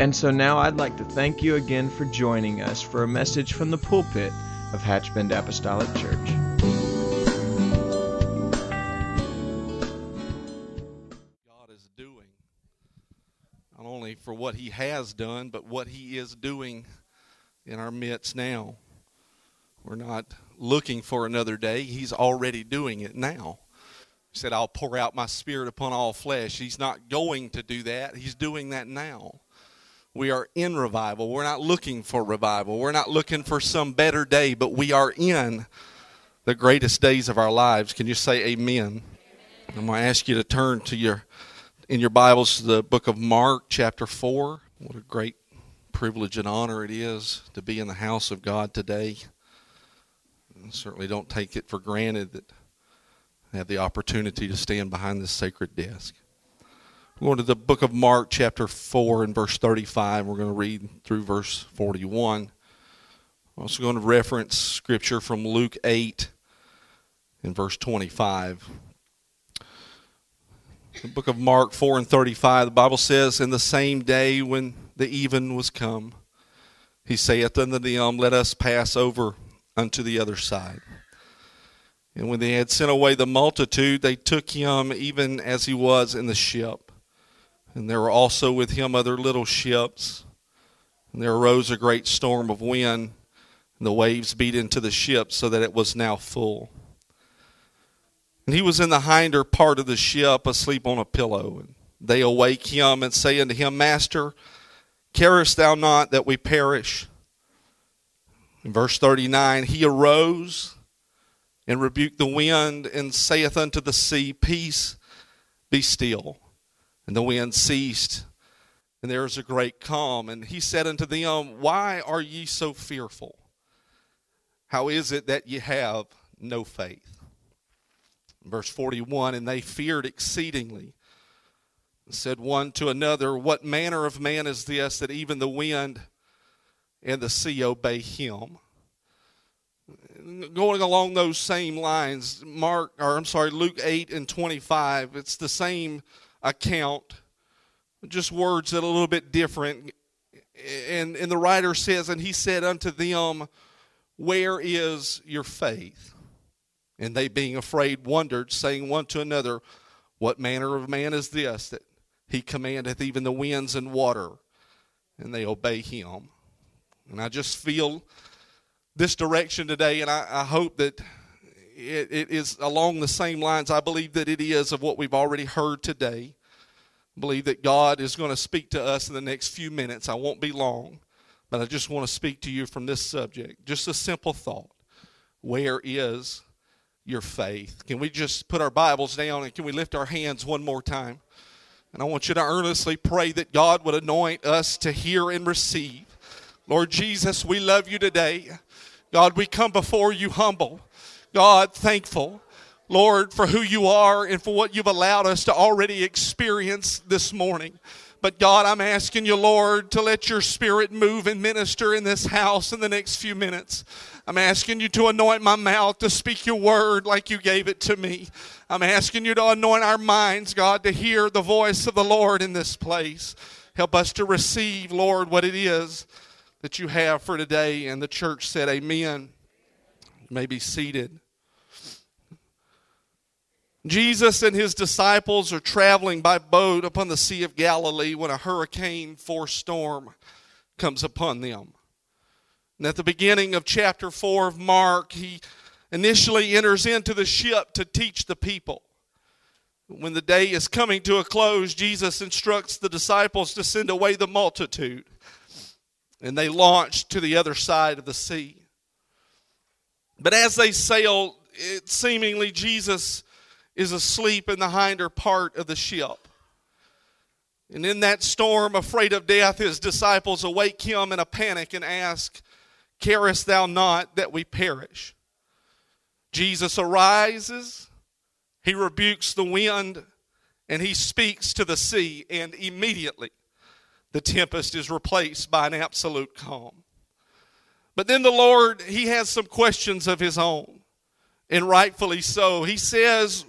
And so now I'd like to thank you again for joining us for a message from the pulpit of Hatchbend Apostolic Church. God is doing, not only for what He has done, but what He is doing in our midst now. We're not looking for another day, He's already doing it now. He said, I'll pour out my spirit upon all flesh. He's not going to do that, He's doing that now. We are in revival. We're not looking for revival. We're not looking for some better day, but we are in the greatest days of our lives. Can you say amen? I'm going to ask you to turn to your in your Bibles to the book of Mark chapter 4. What a great privilege and honor it is to be in the house of God today. I certainly don't take it for granted that I have the opportunity to stand behind this sacred desk. We're going to the book of Mark, chapter 4, and verse 35. We're going to read through verse 41. I'm also going to reference scripture from Luke 8 and verse 25. The book of Mark 4 and 35, the Bible says, In the same day when the even was come, he saith unto them, Let us pass over unto the other side. And when they had sent away the multitude, they took him even as he was in the ship. And there were also with him other little ships. And there arose a great storm of wind, and the waves beat into the ship so that it was now full. And he was in the hinder part of the ship, asleep on a pillow. And they awake him and say unto him, Master, carest thou not that we perish? In verse 39, he arose and rebuked the wind and saith unto the sea, Peace, be still. And the wind ceased, and there was a great calm. And he said unto them, Why are ye so fearful? How is it that ye have no faith? Verse 41 And they feared exceedingly, and said one to another, What manner of man is this that even the wind and the sea obey him? Going along those same lines, Mark, or I'm sorry, Luke 8 and 25, it's the same account, just words that are a little bit different. And, and the writer says, And he said unto them, Where is your faith? And they, being afraid, wondered, saying one to another, What manner of man is this that he commandeth even the winds and water, and they obey him? And I just feel this direction today, and I, I hope that it, it is along the same lines I believe that it is of what we've already heard today. I believe that God is going to speak to us in the next few minutes. I won't be long, but I just want to speak to you from this subject. Just a simple thought. Where is your faith? Can we just put our Bibles down and can we lift our hands one more time? And I want you to earnestly pray that God would anoint us to hear and receive. Lord Jesus, we love you today. God, we come before you humble. God, thankful, Lord, for who you are and for what you've allowed us to already experience this morning. But God, I'm asking you, Lord, to let your spirit move and minister in this house in the next few minutes. I'm asking you to anoint my mouth to speak your word like you gave it to me. I'm asking you to anoint our minds, God, to hear the voice of the Lord in this place. Help us to receive, Lord, what it is that you have for today. And the church said, Amen. You may be seated. Jesus and his disciples are traveling by boat upon the Sea of Galilee when a hurricane force storm comes upon them. And at the beginning of chapter 4 of Mark, he initially enters into the ship to teach the people. When the day is coming to a close, Jesus instructs the disciples to send away the multitude. And they launch to the other side of the sea. But as they sail, it seemingly Jesus is asleep in the hinder part of the ship. And in that storm, afraid of death, his disciples awake him in a panic and ask, Carest thou not that we perish? Jesus arises, he rebukes the wind, and he speaks to the sea, and immediately the tempest is replaced by an absolute calm. But then the Lord, he has some questions of his own, and rightfully so. He says,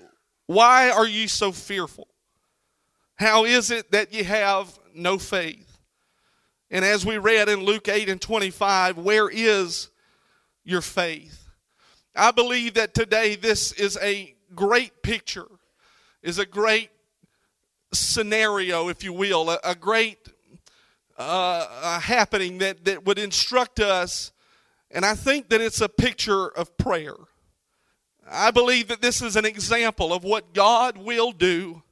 Why are you so fearful? How is it that you have no faith? And as we read in Luke 8 and 25, where is your faith? I believe that today this is a great picture, is a great scenario, if you will, a, a great uh, a happening that, that would instruct us. And I think that it's a picture of prayer. I believe that this is an example of what God will do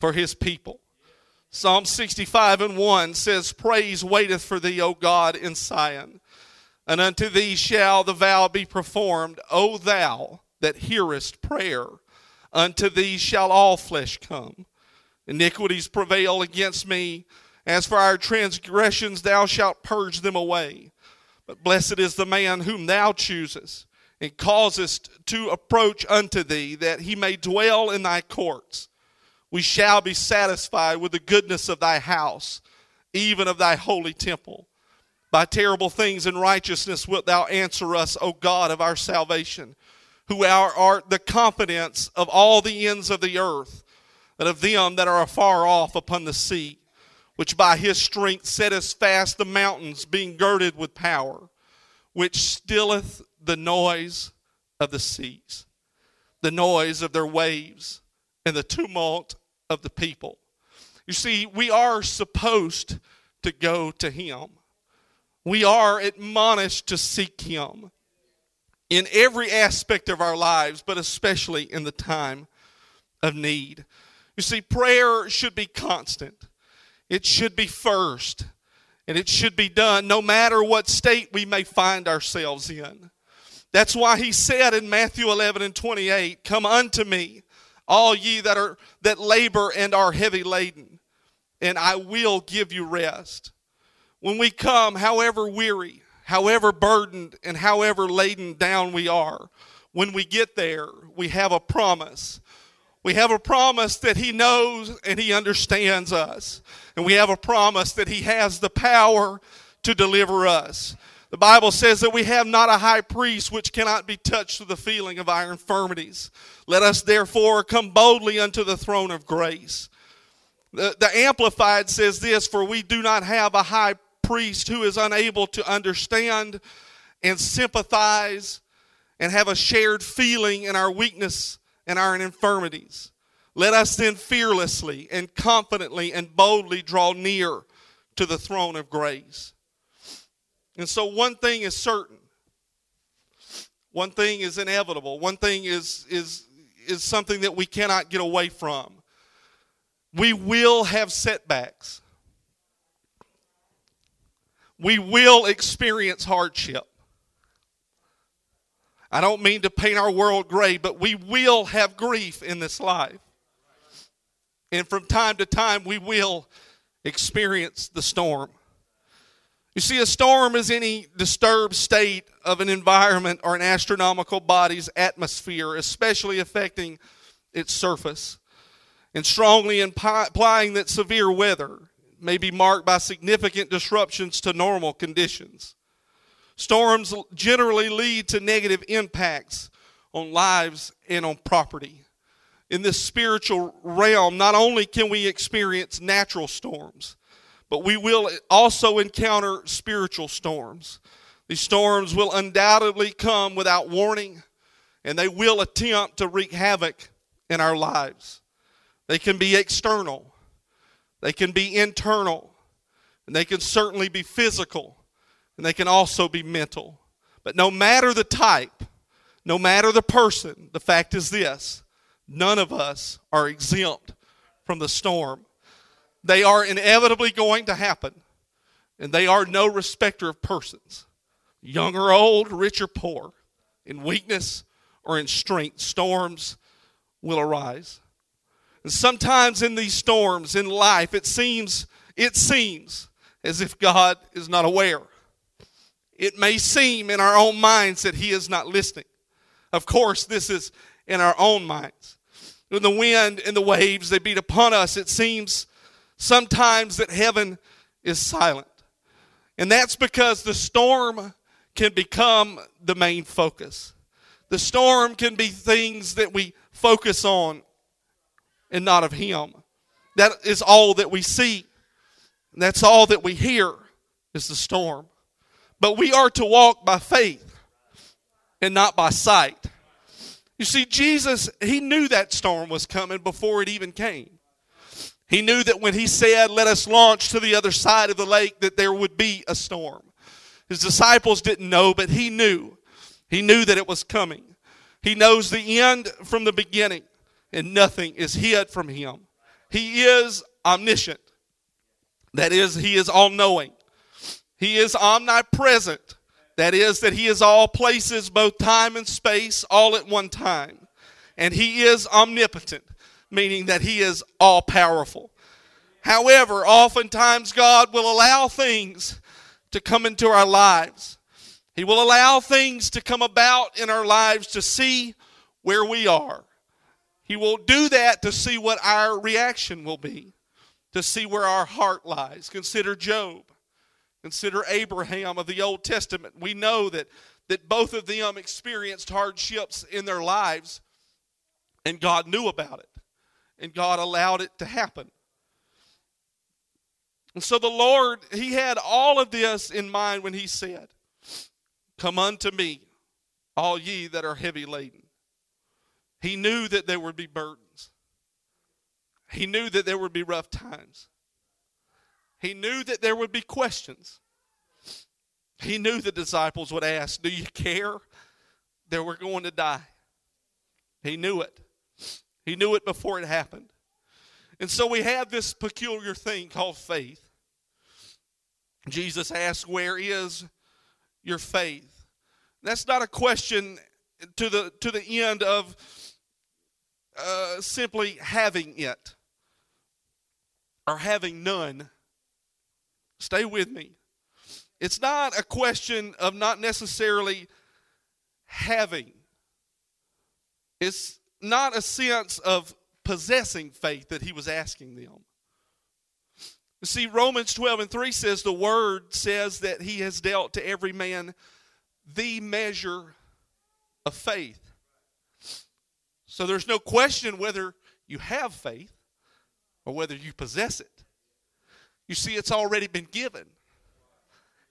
for his people. Psalm 65 and 1 says, Praise waiteth for thee, O God, in Sion. And unto thee shall the vow be performed, O thou that hearest prayer. Unto thee shall all flesh come. Iniquities prevail against me. As for our transgressions, thou shalt purge them away. But blessed is the man whom thou choosest, and causest to approach unto thee, that he may dwell in thy courts we shall be satisfied with the goodness of thy house, even of thy holy temple. By terrible things and righteousness wilt thou answer us, O God of our salvation, who art the confidence of all the ends of the earth, and of them that are afar off upon the sea, which by his strength setteth fast the mountains, being girded with power, which stilleth the noise of the seas, the noise of their waves, and the tumult of the people. You see, we are supposed to go to Him. We are admonished to seek Him in every aspect of our lives, but especially in the time of need. You see, prayer should be constant, it should be first, and it should be done no matter what state we may find ourselves in. That's why he said in Matthew 11 and 28, Come unto me, all ye that are that labor and are heavy laden, and I will give you rest. When we come, however weary, however burdened, and however laden down we are, when we get there, we have a promise. We have a promise that He knows and He understands us. And we have a promise that He has the power to deliver us. The Bible says that we have not a high priest which cannot be touched with the feeling of our infirmities. Let us therefore come boldly unto the throne of grace. The, the Amplified says this For we do not have a high priest who is unable to understand and sympathize and have a shared feeling in our weakness and our infirmities. Let us then fearlessly and confidently and boldly draw near to the throne of grace. And so, one thing is certain. One thing is inevitable. One thing is, is, is something that we cannot get away from. We will have setbacks. We will experience hardship. I don't mean to paint our world gray, but we will have grief in this life. And from time to time, we will experience the storm. You see, a storm is any disturbed state of an environment or an astronomical body's atmosphere, especially affecting its surface, and strongly implying that severe weather may be marked by significant disruptions to normal conditions. Storms generally lead to negative impacts on lives and on property. In this spiritual realm, not only can we experience natural storms, but we will also encounter spiritual storms. These storms will undoubtedly come without warning, and they will attempt to wreak havoc in our lives. They can be external, they can be internal, and they can certainly be physical, and they can also be mental. But no matter the type, no matter the person, the fact is this none of us are exempt from the storm they are inevitably going to happen, and they are no respecter of persons, young or old, rich or poor, in weakness or in strength. Storms will arise. And sometimes in these storms in life, it seems, it seems as if God is not aware. It may seem in our own minds that He is not listening. Of course, this is in our own minds. When the wind and the waves they beat upon us, it seems sometimes that heaven is silent. And that's because the storm can become the main focus. The storm can be things that we focus on and not of Him. That is all that we see. That's all that we hear is the storm. But we are to walk by faith and not by sight. You see, Jesus, he knew that storm was coming before it even came. He knew that when he said, Let us launch to the other side of the lake, that there would be a storm. His disciples didn't know, but he knew. He knew that it was coming. He knows the end from the beginning, and nothing is hid from him. He is omniscient. That is, he is all knowing. He is omnipresent. That is, that he is all places, both time and space, all at one time. And he is omnipotent meaning that He is all powerful. However, oftentimes God will allow things to come into our lives. He will allow things to come about in our lives to see where we are. He will do that to see what our reaction will be, to see where our heart lies. Consider Job. Consider Abraham of the Old Testament. We know that, that both of them experienced hardships in their lives, and God knew about it and God allowed it to happen. And so the Lord, He had all of this in mind when He said, Come unto me, all ye that are heavy laden. He knew that there would be burdens. He knew that there would be rough times. He knew that there would be questions. He knew the disciples would ask, Do you care that we're going to die? He knew it. He knew it before it happened. And so we have this peculiar thing called faith. Jesus asked, Where is your faith? That's not a question to the, to the end of uh, simply having it or having none. Stay with me. It's not a question of not necessarily having. It's not a sense of possessing faith that he was asking them. See, Romans 12 and 3 says the word says that he has dealt to every man the measure of faith. So there's no question whether you have faith or whether you possess it. You see, it's already been given.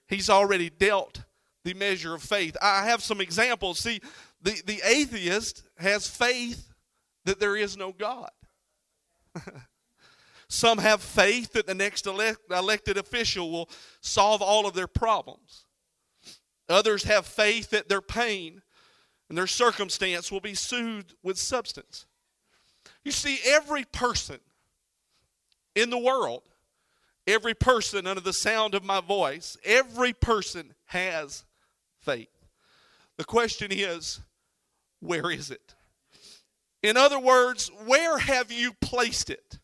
He's already dealt the measure of faith. I have some examples. See, the, the atheist has faith that there is no God. Some have faith that the next elect, elected official will solve all of their problems. Others have faith that their pain and their circumstance will be soothed with substance. You see, every person in the world, every person under the sound of my voice, every person has faith. The question is, where is it? In other words, where have you placed it?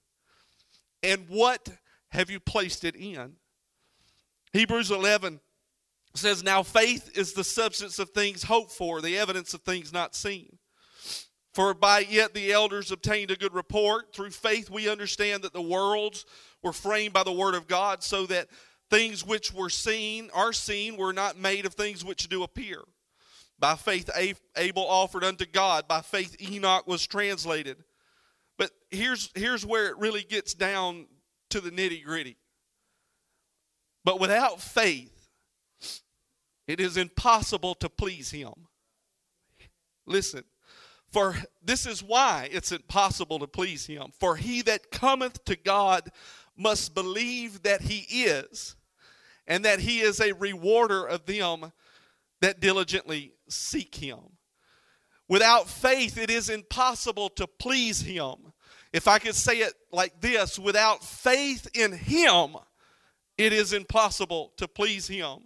And what have you placed it in? Hebrews 11 says, Now faith is the substance of things hoped for, the evidence of things not seen. For by it the elders obtained a good report. Through faith we understand that the worlds were framed by the word of God, so that things which were seen are seen were not made of things which do appear. By faith, Abel offered unto God. By faith, Enoch was translated. But here's, here's where it really gets down to the nitty gritty. But without faith, it is impossible to please Him. Listen, for this is why it's impossible to please Him. For he that cometh to God must believe that He is, and that He is a rewarder of them that diligently seek Him. Without faith, it is impossible to please Him. If I could say it like this without faith in Him, it is impossible to please Him.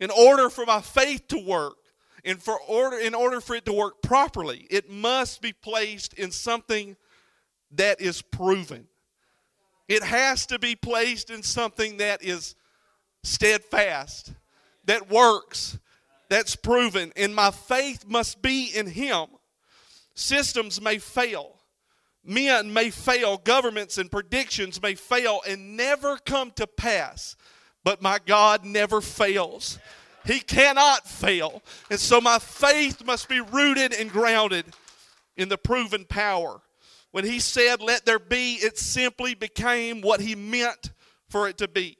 In order for my faith to work, and for order, in order for it to work properly, it must be placed in something that is proven. It has to be placed in something that is steadfast, that works, that's proven. And my faith must be in Him. Systems may fail, men may fail, governments and predictions may fail and never come to pass. But my God never fails. He cannot fail. And so my faith must be rooted and grounded in the proven power. When he said, Let there be, it simply became what he meant for it to be.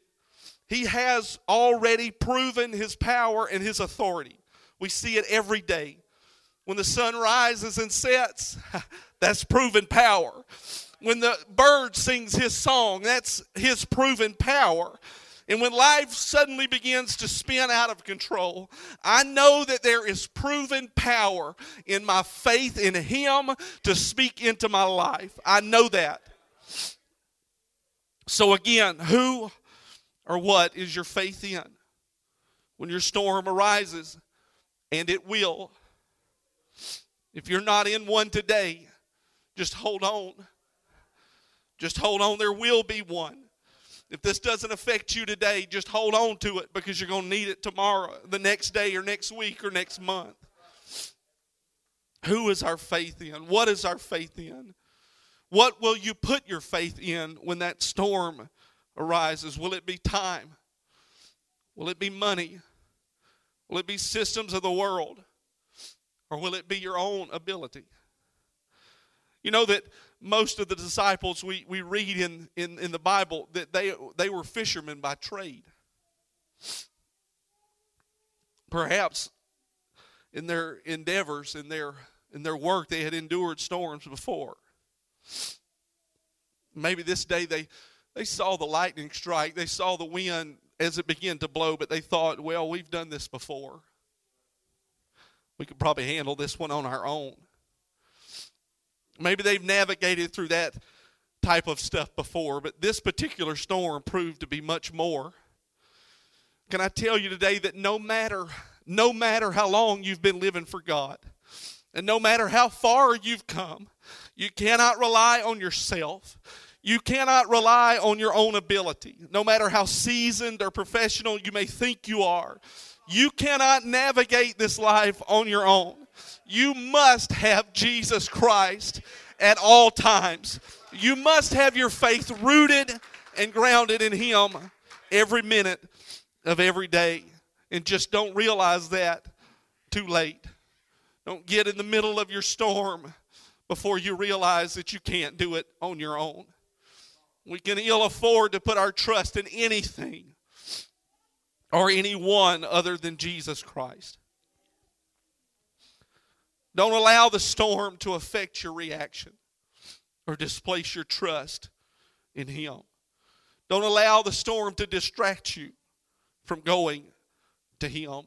He has already proven his power and his authority. We see it every day. When the sun rises and sets, that's proven power. When the bird sings his song, that's his proven power. And when life suddenly begins to spin out of control, I know that there is proven power in my faith in Him to speak into my life. I know that. So, again, who or what is your faith in? When your storm arises, and it will. If you're not in one today, just hold on. Just hold on. There will be one. If this doesn't affect you today, just hold on to it because you're going to need it tomorrow, the next day, or next week, or next month. Who is our faith in? What is our faith in? What will you put your faith in when that storm arises? Will it be time? Will it be money? Will it be systems of the world? Or will it be your own ability? You know that most of the disciples we, we read in, in, in the Bible that they, they were fishermen by trade. Perhaps in their endeavors, in their, in their work, they had endured storms before. Maybe this day they, they saw the lightning strike, they saw the wind as it began to blow, but they thought, well, we've done this before. We could probably handle this one on our own. Maybe they've navigated through that type of stuff before, but this particular storm proved to be much more. Can I tell you today that no matter no matter how long you've been living for God, and no matter how far you've come, you cannot rely on yourself. You cannot rely on your own ability, no matter how seasoned or professional you may think you are. You cannot navigate this life on your own. You must have Jesus Christ at all times. You must have your faith rooted and grounded in Him every minute of every day. And just don't realize that too late. Don't get in the middle of your storm before you realize that you can't do it on your own. We can ill afford to put our trust in anything or anyone other than Jesus Christ. Don't allow the storm to affect your reaction or displace your trust in Him. Don't allow the storm to distract you from going to Him.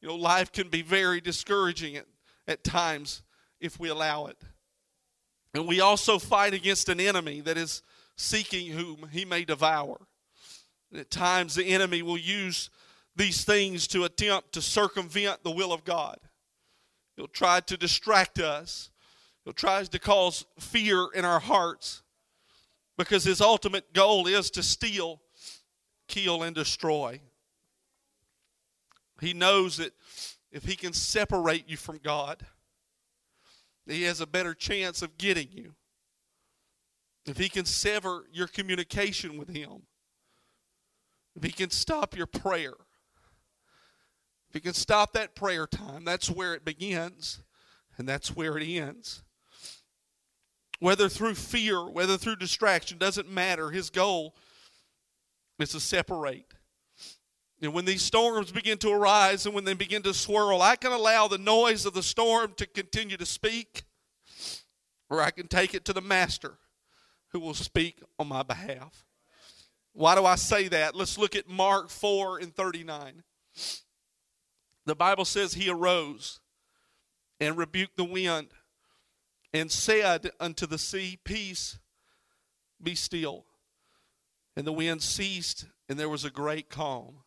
You know, life can be very discouraging at, at times if we allow it. And we also fight against an enemy that is seeking whom he may devour. At times, the enemy will use these things to attempt to circumvent the will of God. He'll try to distract us, he'll try to cause fear in our hearts because his ultimate goal is to steal, kill, and destroy. He knows that if he can separate you from God, he has a better chance of getting you. If he can sever your communication with him, if he can stop your prayer, if he can stop that prayer time, that's where it begins and that's where it ends. Whether through fear, whether through distraction, doesn't matter. His goal is to separate. And when these storms begin to arise and when they begin to swirl, I can allow the noise of the storm to continue to speak, or I can take it to the master who will speak on my behalf. Why do I say that? Let's look at Mark 4 and 39. The Bible says he arose and rebuked the wind and said unto the sea, Peace, be still. And the wind ceased, and there was a great calm.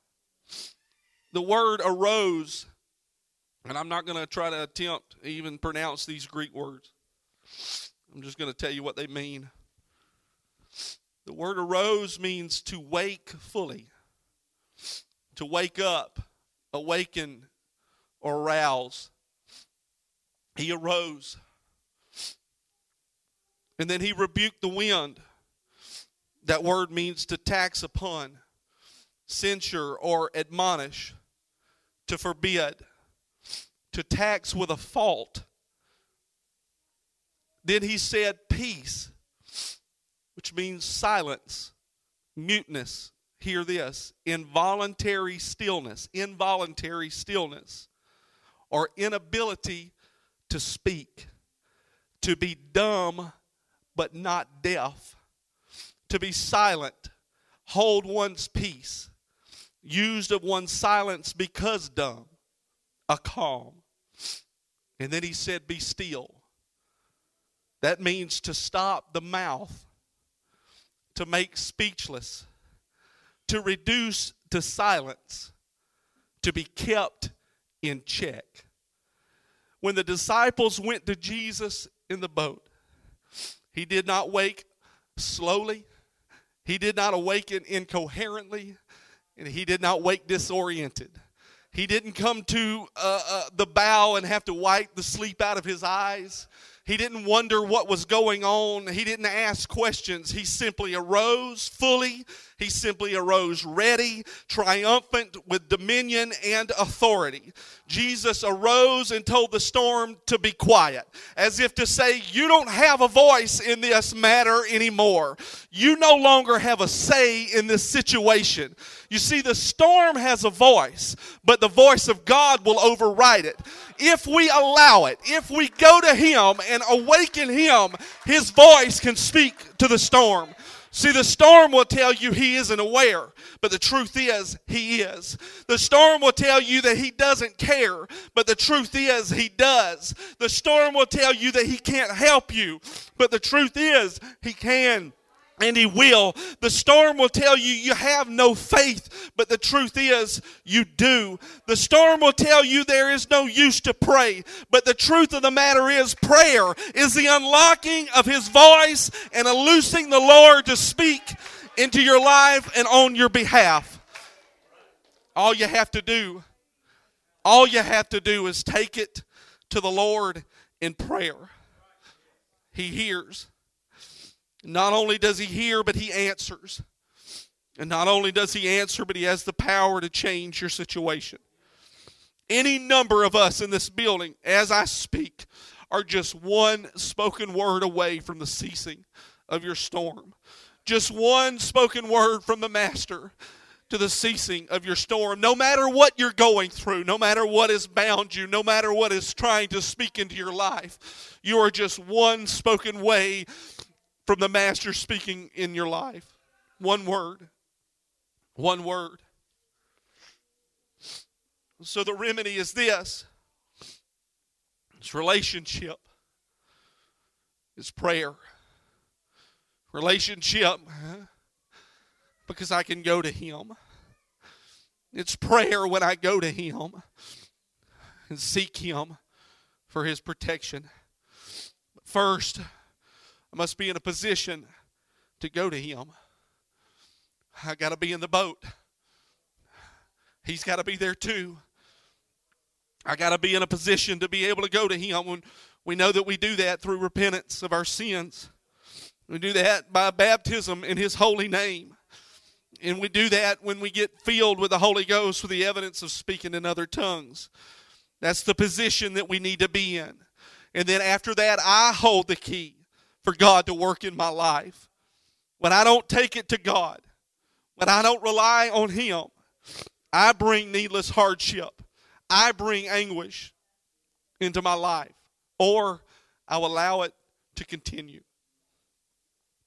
The word arose, and I'm not going to try to attempt to even pronounce these Greek words. I'm just going to tell you what they mean. The word arose means to wake fully, to wake up, awaken, or rouse. He arose. And then he rebuked the wind. That word means to tax upon, censure, or admonish, to forbid, to tax with a fault. Then he said, Peace, which means silence, muteness. Hear this involuntary stillness, involuntary stillness, or inability to speak, to be dumb but not deaf, to be silent, hold one's peace, used of one's silence because dumb, a calm. And then he said, Be still. That means to stop the mouth, to make speechless, to reduce to silence, to be kept in check. When the disciples went to Jesus in the boat, he did not wake slowly, he did not awaken incoherently, and he did not wake disoriented. He didn't come to uh, uh, the bow and have to wipe the sleep out of his eyes. He didn't wonder what was going on. He didn't ask questions. He simply arose fully. He simply arose ready, triumphant with dominion and authority. Jesus arose and told the storm to be quiet, as if to say, You don't have a voice in this matter anymore. You no longer have a say in this situation. You see, the storm has a voice, but the voice of God will override it. If we allow it, if we go to Him and awaken Him, His voice can speak to the storm. See, the storm will tell you he isn't aware, but the truth is he is. The storm will tell you that he doesn't care, but the truth is he does. The storm will tell you that he can't help you, but the truth is he can and he will. The storm will tell you you have no faith, but the truth is you do. The storm will tell you there is no use to pray, but the truth of the matter is prayer is the unlocking of his voice and a loosing the Lord to speak into your life and on your behalf. All you have to do, all you have to do is take it to the Lord in prayer. He hears. Not only does he hear, but he answers. And not only does he answer, but he has the power to change your situation. Any number of us in this building, as I speak, are just one spoken word away from the ceasing of your storm. Just one spoken word from the Master to the ceasing of your storm. No matter what you're going through, no matter what has bound you, no matter what is trying to speak into your life, you are just one spoken way from the Master speaking in your life. One word. One word. So the remedy is this it's relationship, it's prayer. Relationship, because I can go to Him. It's prayer when I go to Him and seek Him for His protection. First, I must be in a position to go to Him. I got to be in the boat. He's got to be there too. I got to be in a position to be able to go to Him. When we know that we do that through repentance of our sins, we do that by baptism in His holy name. And we do that when we get filled with the Holy Ghost with the evidence of speaking in other tongues. That's the position that we need to be in. And then after that, I hold the key for God to work in my life. When I don't take it to God, when I don't rely on Him, I bring needless hardship. I bring anguish into my life, or I'll allow it to continue.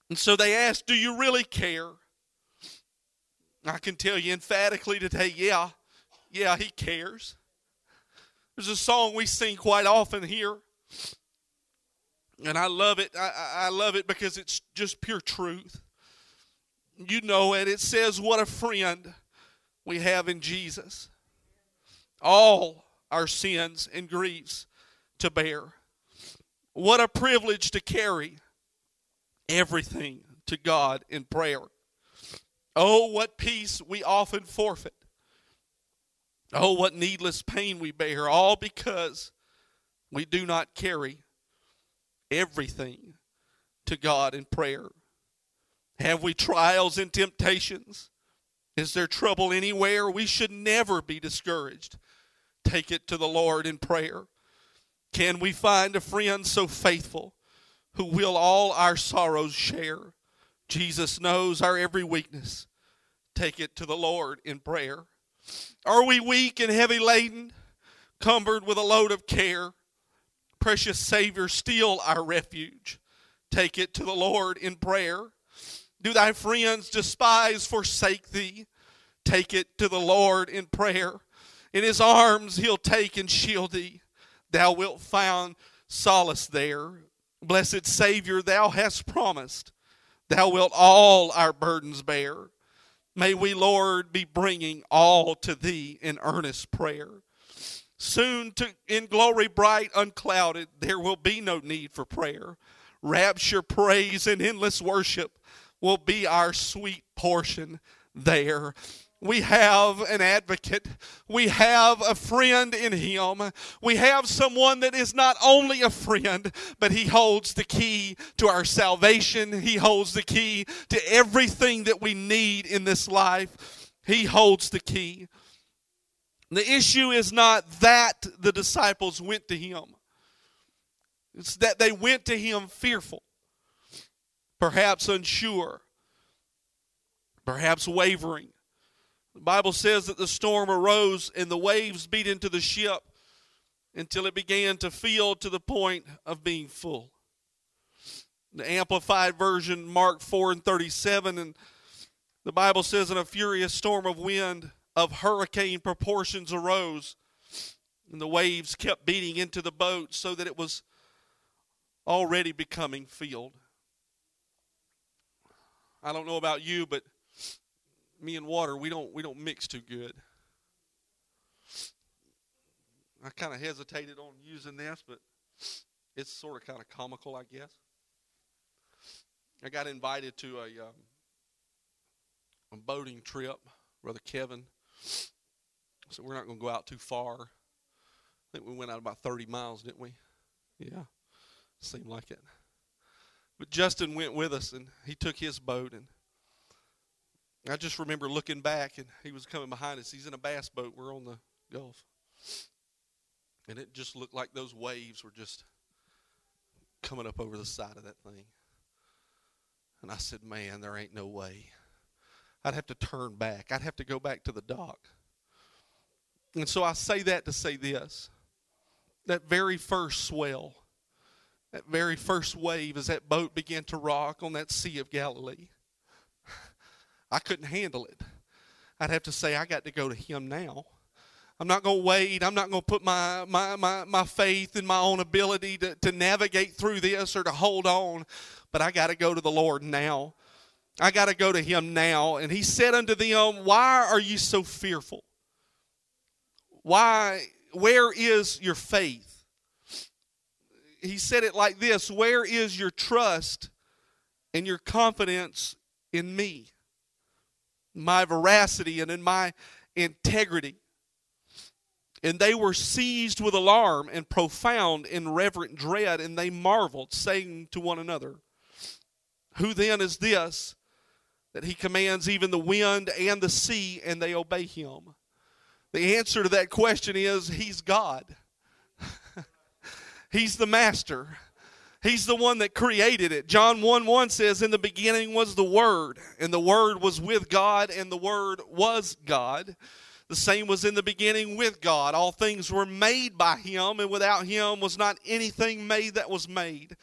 And so they ask, Do you really care? I can tell you emphatically today, yeah, yeah, He cares. There's a song we sing quite often here and I love it. I, I love it because it's just pure truth. You know it. It says, What a friend we have in Jesus. All our sins and griefs to bear. What a privilege to carry everything to God in prayer. Oh, what peace we often forfeit. Oh, what needless pain we bear, all because we do not carry everything to God in prayer. Have we trials and temptations? Is there trouble anywhere? We should never be discouraged. Take it to the Lord in prayer. Can we find a friend so faithful who will all our sorrows share? Jesus knows our every weakness. Take it to the Lord in prayer. Are we weak and heavy laden, cumbered with a load of care? Precious Savior, still our refuge. Take it to the Lord in prayer. Do thy friends despise, forsake thee? Take it to the Lord in prayer. In his arms he'll take and shield thee. Thou wilt find solace there. Blessed Savior, thou hast promised, thou wilt all our burdens bear. May we, Lord, be bringing all to thee in earnest prayer. Soon to, in glory bright, unclouded, there will be no need for prayer. Rapture, praise, and endless worship will be our sweet portion there. We have an advocate. We have a friend in him. We have someone that is not only a friend, but he holds the key to our salvation. He holds the key to everything that we need in this life. He holds the key. The issue is not that the disciples went to him, it's that they went to him fearful, perhaps unsure, perhaps wavering. The Bible says that the storm arose and the waves beat into the ship until it began to fill to the point of being full. The Amplified Version, Mark 4 and 37, and the Bible says, in a furious storm of wind of hurricane proportions arose, and the waves kept beating into the boat so that it was already becoming filled. I don't know about you, but me and water, we don't we don't mix too good. I kind of hesitated on using this, but it's sort of kind of comical, I guess. I got invited to a, um, a boating trip. Brother Kevin so we're not going to go out too far. I think we went out about 30 miles, didn't we? Yeah, seemed like it. But Justin went with us, and he took his boat, and I just remember looking back, and he was coming behind us. He's in a bass boat. We're on the Gulf. And it just looked like those waves were just coming up over the side of that thing. And I said, Man, there ain't no way. I'd have to turn back, I'd have to go back to the dock. And so I say that to say this that very first swell, that very first wave, as that boat began to rock on that Sea of Galilee, I couldn't handle it. I'd have to say, I got to go to Him now. I'm not going to wait. I'm not going to put my, my, my, my faith in my own ability to, to navigate through this or to hold on, but I got to go to the Lord now. I got to go to Him now. And He said unto them, Why are you so fearful? Why, where is your faith? He said it like this Where is your trust and your confidence in me? my veracity and in my integrity. And they were seized with alarm and profound and reverent dread, and they marveled, saying to one another, Who then is this that he commands even the wind and the sea, and they obey him? The answer to that question is He's God. he's the master. He's the one that created it. John 1 1 says, In the beginning was the Word, and the Word was with God, and the Word was God. The same was in the beginning with God. All things were made by Him, and without Him was not anything made that was made.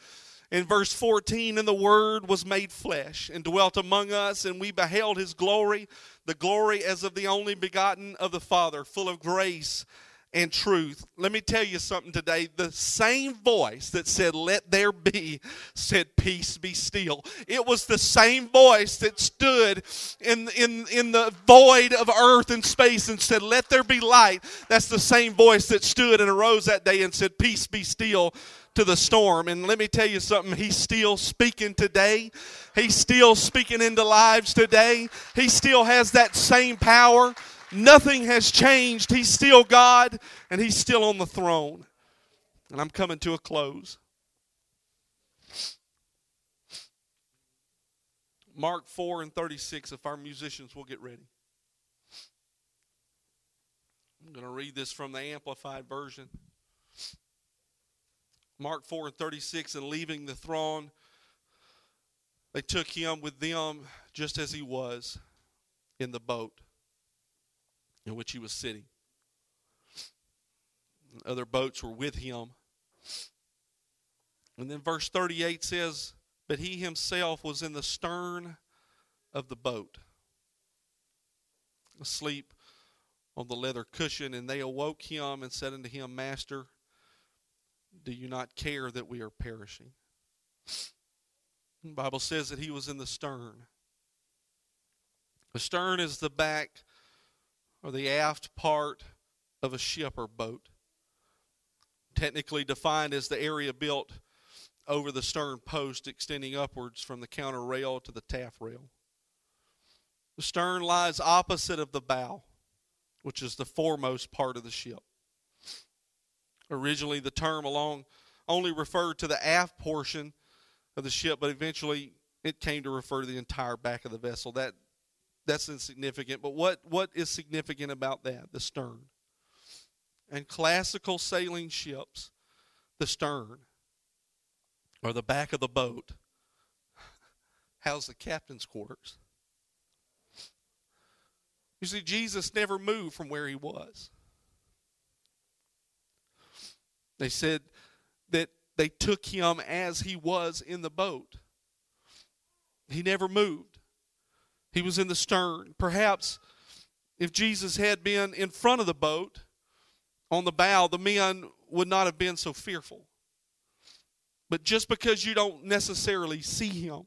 In verse 14, and the Word was made flesh and dwelt among us, and we beheld His glory, the glory as of the only begotten of the Father, full of grace and truth. Let me tell you something today. The same voice that said, Let there be, said, Peace be still. It was the same voice that stood in, in, in the void of earth and space and said, Let there be light. That's the same voice that stood and arose that day and said, Peace be still to the storm. And let me tell you something, He's still speaking today. He's still speaking into lives today. He still has that same power. Nothing has changed. He's still God, and He's still on the throne. And I'm coming to a close. Mark 4 and 36, if our musicians will get ready. I'm going to read this from the Amplified Version. Mark 4 and 36, and leaving the throne, they took him with them just as he was in the boat in which he was sitting. Other boats were with him. And then verse 38 says, But he himself was in the stern of the boat, asleep on the leather cushion. And they awoke him and said unto him, Master, do you not care that we are perishing? The Bible says that he was in the stern. The stern is the back or the aft part of a ship or boat. Technically defined as the area built over the stern post extending upwards from the counter rail to the taffrail. The stern lies opposite of the bow, which is the foremost part of the ship. Originally, the term along only referred to the aft portion of the ship, but eventually it came to refer to the entire back of the vessel. That that's insignificant. But what, what is significant about that? The stern. And classical sailing ships, the stern, or the back of the boat, how's the captain's quarters? You see, Jesus never moved from where he was. They said that they took him as he was in the boat. He never moved. He was in the stern. Perhaps if Jesus had been in front of the boat on the bow, the men would not have been so fearful. But just because you don't necessarily see him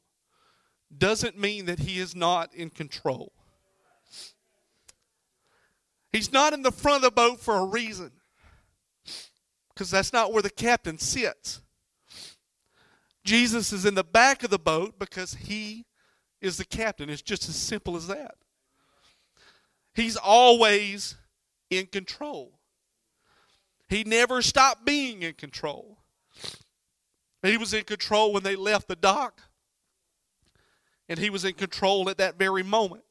doesn't mean that he is not in control. He's not in the front of the boat for a reason because that's not where the captain sits. Jesus is in the back of the boat because he is the captain. It's just as simple as that. He's always in control. He never stopped being in control. He was in control when they left the dock, and he was in control at that very moment.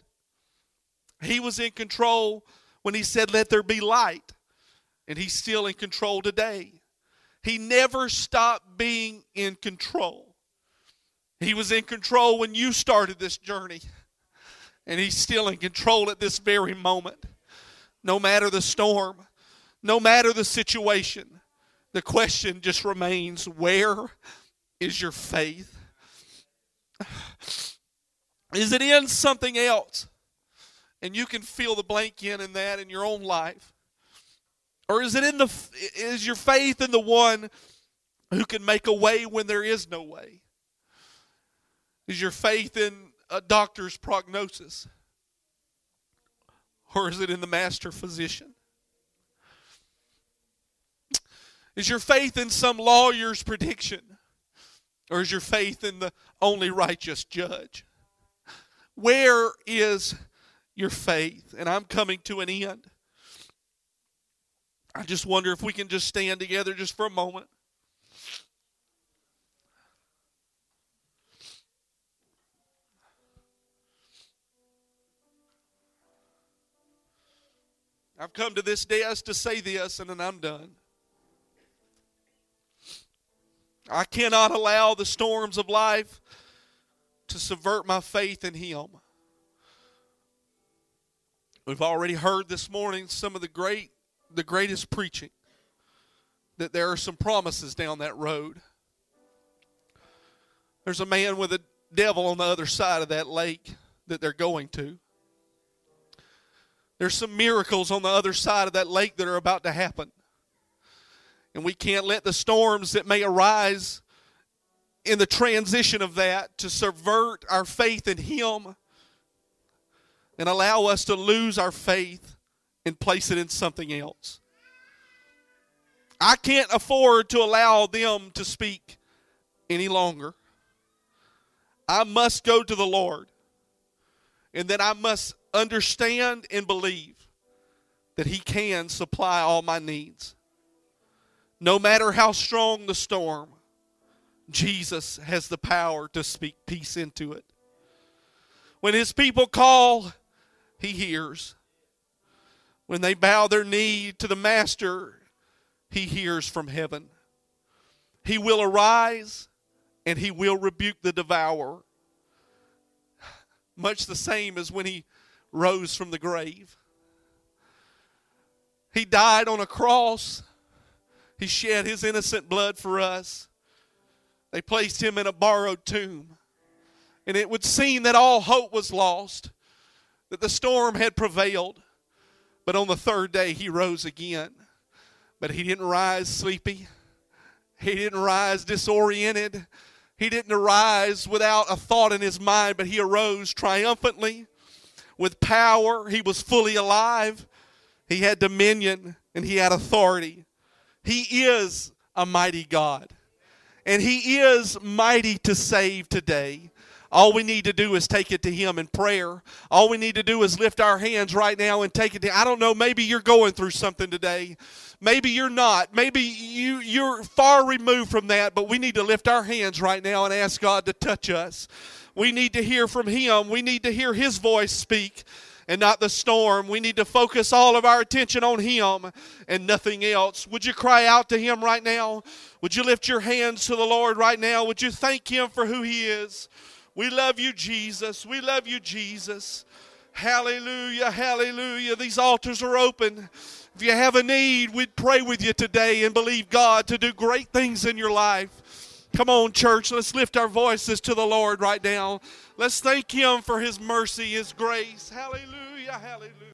He was in control when he said, Let there be light and he's still in control today. He never stopped being in control. He was in control when you started this journey, and he's still in control at this very moment. No matter the storm, no matter the situation, the question just remains where is your faith? Is it in something else? And you can fill the blank in in that in your own life. Or is it in the is your faith in the one who can make a way when there is no way? Is your faith in a doctor's prognosis? Or is it in the master physician? Is your faith in some lawyer's prediction? Or is your faith in the only righteous judge? Where is your faith? And I'm coming to an end. I just wonder if we can just stand together just for a moment. I've come to this desk to say this, and then I'm done. I cannot allow the storms of life to subvert my faith in Him. We've already heard this morning some of the great the greatest preaching that there are some promises down that road. There's a man with a devil on the other side of that lake that they're going to. There's some miracles on the other side of that lake that are about to happen. And we can't let the storms that may arise in the transition of that to subvert our faith in Him and allow us to lose our faith and place it in something else. I can't afford to allow them to speak any longer. I must go to the Lord. And then I must understand and believe that He can supply all my needs. No matter how strong the storm, Jesus has the power to speak peace into it. When His people call, He hears. When they bow their knee to the Master, He hears from heaven. He will arise and He will rebuke the devourer. Much the same as when He rose from the grave. He died on a cross. He shed his innocent blood for us. They placed him in a borrowed tomb. And it would seem that all hope was lost, that the storm had prevailed. But on the third day, he rose again. But he didn't rise sleepy, he didn't rise disoriented, he didn't arise without a thought in his mind, but he arose triumphantly with power. He was fully alive. He had dominion and he had authority. He is a mighty God. And he is mighty to save today. All we need to do is take it to Him in prayer. All we need to do is lift our hands right now and take it to I don't know, maybe you're going through something today. Maybe you're not. Maybe you, you're far removed from that, but we need to lift our hands right now and ask God to touch us. We need to hear from Him. We need to hear His voice speak and not the storm. We need to focus all of our attention on Him and nothing else. Would you cry out to Him right now? Would you lift your hands to the Lord right now? Would you thank Him for who He is? We love you, Jesus. We love you, Jesus. Hallelujah, hallelujah. These altars are open. If you have a need, we'd pray with you today and believe God to do great things in your life. Come on, church, let's lift our voices to the Lord right now. Let's thank Him for His mercy, His grace. Hallelujah, hallelujah.